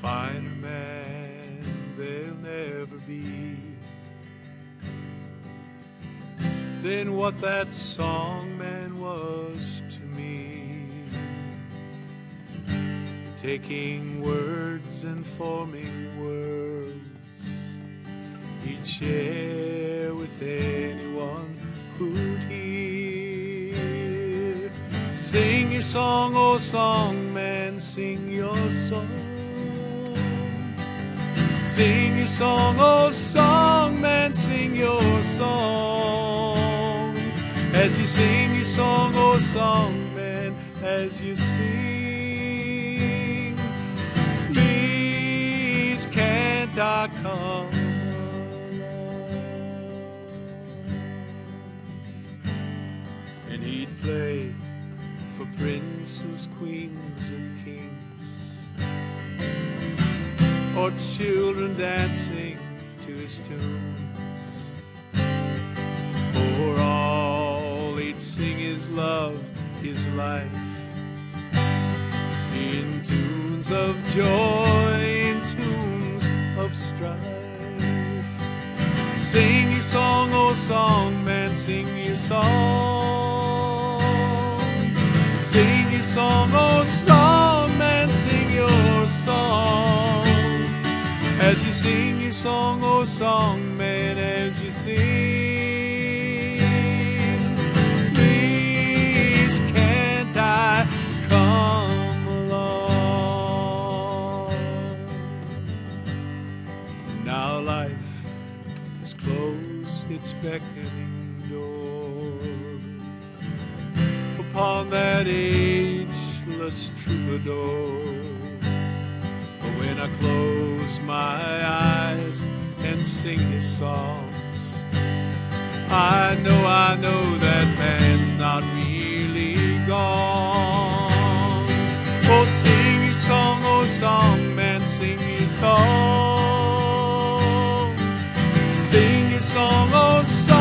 finer man there'll never be than what that song man was to me. Taking words and forming worlds, he'd share with anyone who'd hear. Sing your song, oh song man, sing your song. Sing your song, oh song man, sing your song. As you sing your song, oh song man, as you sing, please can't I come? And he'd play for princes, queens, and kings or children dancing to his tunes. For all he'd sing his love, his life, in tunes of joy, in tunes of strife. Sing your song, oh song, man, sing your song. Sing your song, oh song, As you sing your song, oh song, man, as you sing. Please can't I come along? Now life has closed its beckoning door upon that ageless troubadour. But when I close my sing his songs, I know, I know that man's not really gone. Oh, sing your song, oh song, man, sing your song. Sing your song, oh song,